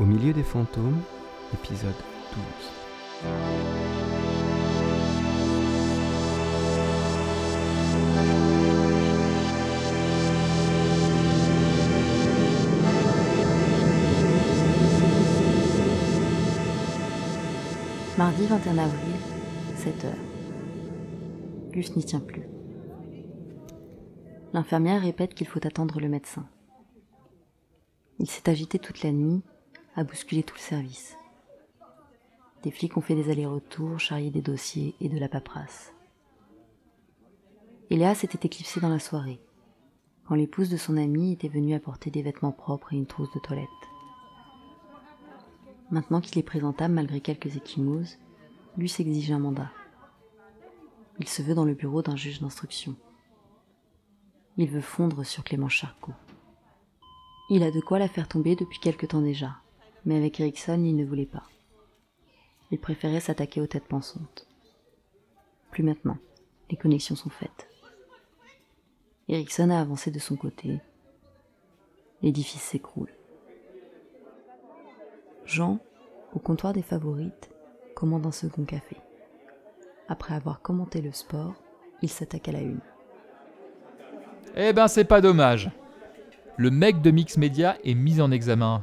Au milieu des fantômes, épisode 12. Mardi 21 avril, 7 heures. Gus n'y tient plus. L'infirmière répète qu'il faut attendre le médecin. Il s'est agité toute la nuit, a bousculé tout le service. Des flics ont fait des allers-retours, charrié des dossiers et de la paperasse. Eléa s'était éclipsée dans la soirée, quand l'épouse de son ami était venue apporter des vêtements propres et une trousse de toilette. Maintenant qu'il est présentable malgré quelques échymoses, lui s'exige un mandat. Il se veut dans le bureau d'un juge d'instruction. Il veut fondre sur Clément Charcot. Il a de quoi la faire tomber depuis quelque temps déjà, mais avec Ericsson, il ne voulait pas. Il préférait s'attaquer aux têtes pensantes. Plus maintenant, les connexions sont faites. Ericsson a avancé de son côté. L'édifice s'écroule. Jean, au comptoir des favorites, commande un second café. Après avoir commenté le sport, il s'attaque à la une. Eh ben, c'est pas dommage. Le mec de Mix Media est mis en examen.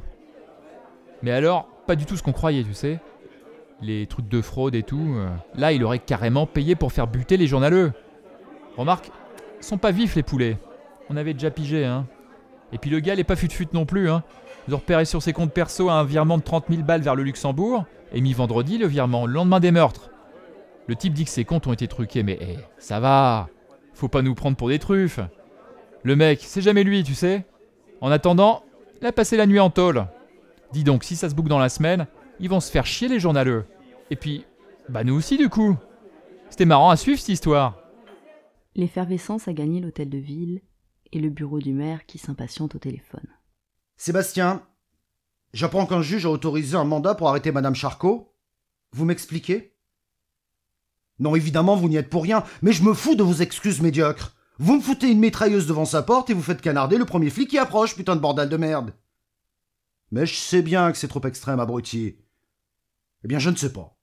Mais alors, pas du tout ce qu'on croyait, tu sais. Les trucs de fraude et tout. euh, là, il aurait carrément payé pour faire buter les journaleux. Remarque, ils sont pas vifs les poulets. On avait déjà pigé, hein. Et puis le gars, il est pas fut-fut non plus, hein. Ils ont repéré sur ses comptes perso un virement de 30 000 balles vers le Luxembourg, et mis vendredi le virement, le lendemain des meurtres. Le type dit que ses comptes ont été truqués, mais eh, ça va. Faut pas nous prendre pour des truffes. Le mec, c'est jamais lui, tu sais. En attendant, il a passé la nuit en tôle. Dis donc, si ça se boucle dans la semaine, ils vont se faire chier les journaleux. Et puis, bah nous aussi du coup. C'était marrant à suivre cette histoire. L'effervescence a gagné l'hôtel de ville et le bureau du maire qui s'impatiente au téléphone. Sébastien, j'apprends qu'un juge a autorisé un mandat pour arrêter Madame Charcot. Vous m'expliquez? Non, évidemment, vous n'y êtes pour rien, mais je me fous de vos excuses médiocres. Vous me foutez une mitrailleuse devant sa porte et vous faites canarder le premier flic qui approche, putain de bordel de merde. Mais je sais bien que c'est trop extrême, abruti. Eh bien, je ne sais pas.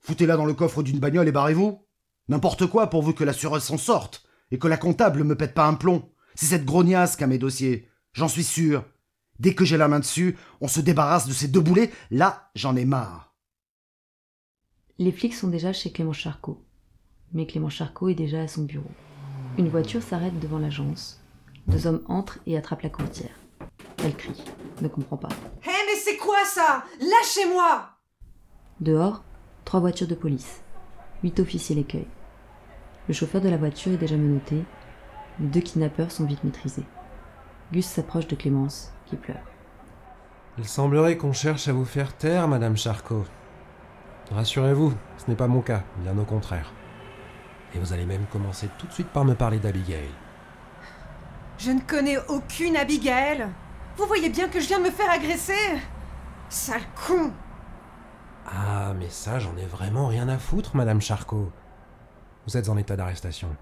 Foutez-la dans le coffre d'une bagnole et barrez-vous. N'importe quoi pourvu que l'assureuse s'en sorte et que la comptable me pète pas un plomb. C'est cette grognasse qui a mes dossiers. J'en suis sûr. Dès que j'ai la main dessus, on se débarrasse de ces deux boulets. Là, j'en ai marre. Les flics sont déjà chez Clément Charcot. Mais Clément Charcot est déjà à son bureau. Une voiture s'arrête devant l'agence. Deux hommes entrent et attrapent la courtière. Elle crie, ne comprend pas. Hé, mais c'est quoi ça? Lâchez-moi Dehors, trois voitures de police. Huit officiers l'écueillent. Le chauffeur de la voiture est déjà menotté. Les deux kidnappeurs sont vite maîtrisés. Gus s'approche de Clémence, qui pleure. Il semblerait qu'on cherche à vous faire taire, Madame Charcot. Rassurez-vous, ce n'est pas mon cas, bien au contraire. Et vous allez même commencer tout de suite par me parler d'Abigail. Je ne connais aucune Abigail. Vous voyez bien que je viens de me faire agresser Sale con Ah, mais ça, j'en ai vraiment rien à foutre, Madame Charcot. Vous êtes en état d'arrestation.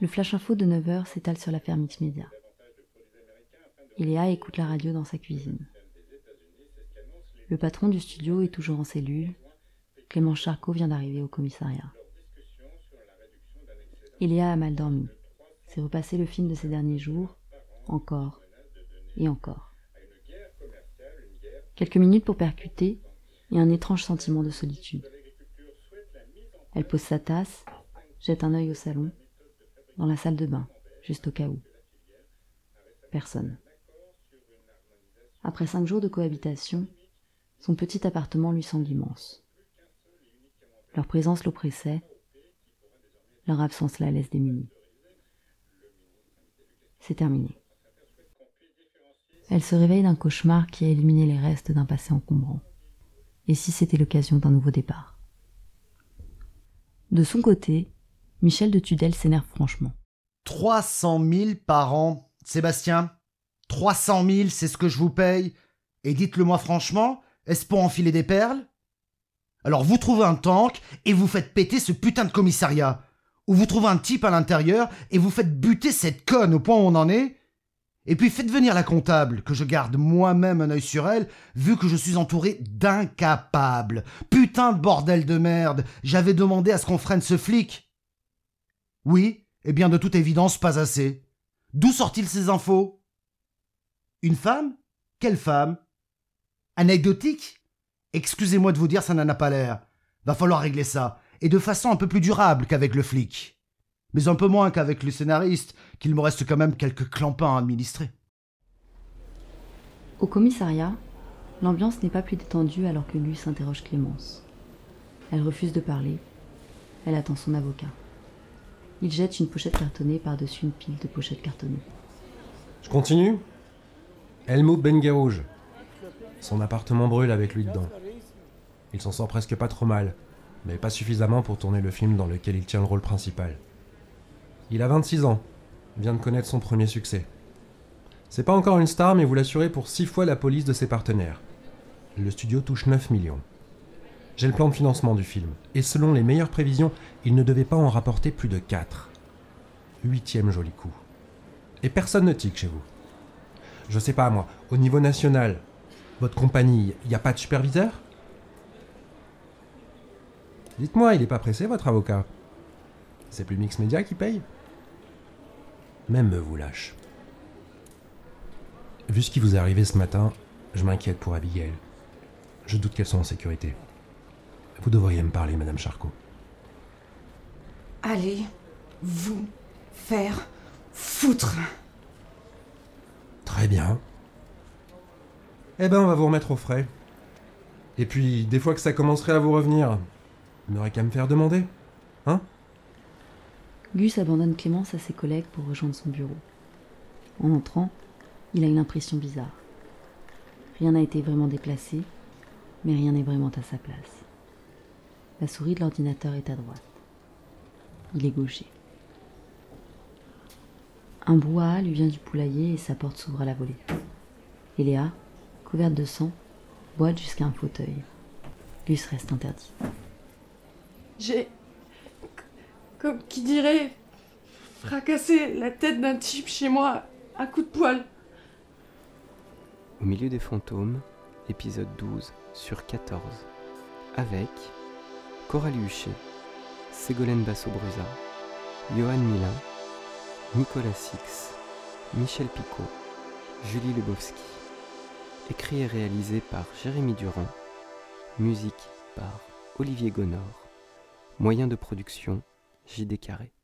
Le flash info de 9h s'étale sur l'affaire Mix Media. Iléa écoute la radio dans sa cuisine. Le patron du studio est toujours en cellule. Clément Charcot vient d'arriver au commissariat. Iléa a mal dormi. C'est repassé le film de ces derniers jours, encore et encore. Quelques minutes pour percuter et un étrange sentiment de solitude. Elle pose sa tasse, jette un œil au salon, dans la salle de bain, juste au cas où. Personne. Après cinq jours de cohabitation, son petit appartement lui semble immense. Leur présence l'oppressait, leur absence la laisse démunie. C'est terminé. Elle se réveille d'un cauchemar qui a éliminé les restes d'un passé encombrant. Et si c'était l'occasion d'un nouveau départ? De son côté, Michel de Tudel s'énerve franchement. 300 000 par an. Sébastien, 300 000, c'est ce que je vous paye. Et dites-le moi franchement, est-ce pour enfiler des perles? Alors vous trouvez un tank et vous faites péter ce putain de commissariat. Ou vous trouvez un type à l'intérieur et vous faites buter cette conne au point où on en est. Et puis faites venir la comptable, que je garde moi-même un œil sur elle, vu que je suis entouré d'incapables. Putain de bordel de merde, j'avais demandé à ce qu'on freine ce flic. Oui, eh bien de toute évidence pas assez. D'où sortent-ils ces infos? Une femme? Quelle femme? Anecdotique? Excusez-moi de vous dire, ça n'en a pas l'air. Va falloir régler ça, et de façon un peu plus durable qu'avec le flic. Mais un peu moins qu'avec le scénariste, qu'il me reste quand même quelques clampins à administrer. Au commissariat, l'ambiance n'est pas plus détendue alors que Luce interroge Clémence. Elle refuse de parler. Elle attend son avocat. Il jette une pochette cartonnée par-dessus une pile de pochettes cartonnées. Je continue Helmut Bengerouge. Son appartement brûle avec lui dedans. Il s'en sort presque pas trop mal, mais pas suffisamment pour tourner le film dans lequel il tient le rôle principal. Il a 26 ans, vient de connaître son premier succès. C'est pas encore une star, mais vous l'assurez pour 6 fois la police de ses partenaires. Le studio touche 9 millions. J'ai le plan de financement du film, et selon les meilleures prévisions, il ne devait pas en rapporter plus de 4. Huitième joli coup. Et personne ne tique chez vous. Je sais pas moi, au niveau national, votre compagnie, il n'y a pas de superviseur? Dites-moi, il est pas pressé votre avocat? C'est plus Mix Media qui paye? Même me vous lâche. Vu ce qui vous est arrivé ce matin, je m'inquiète pour Abigail. Je doute qu'elle soit en sécurité. Vous devriez me parler, Madame Charcot. Allez, vous faire foutre. Très bien. Eh ben, on va vous remettre au frais. Et puis, des fois que ça commencerait à vous revenir, vous n'aurez qu'à me faire demander. Hein? Gus abandonne Clémence à ses collègues pour rejoindre son bureau. En entrant, il a une impression bizarre. Rien n'a été vraiment déplacé, mais rien n'est vraiment à sa place. La souris de l'ordinateur est à droite. Il est gaucher. Un brouhaha lui vient du poulailler et sa porte s'ouvre à la volée. Et Léa, couverte de sang, boite jusqu'à un fauteuil. Gus reste interdit. J'ai. Comme qui dirait. fracassé la tête d'un type chez moi à coup de poil. Au milieu des fantômes, épisode 12 sur 14. Avec Coralie Huchet, Ségolène Basso-Brusa, Johan Milin, Nicolas Six, Michel Picot, Julie Lebowski. Écrit et réalisé par Jérémy Durand. Musique par Olivier Gonor. Moyen de production JD Carré.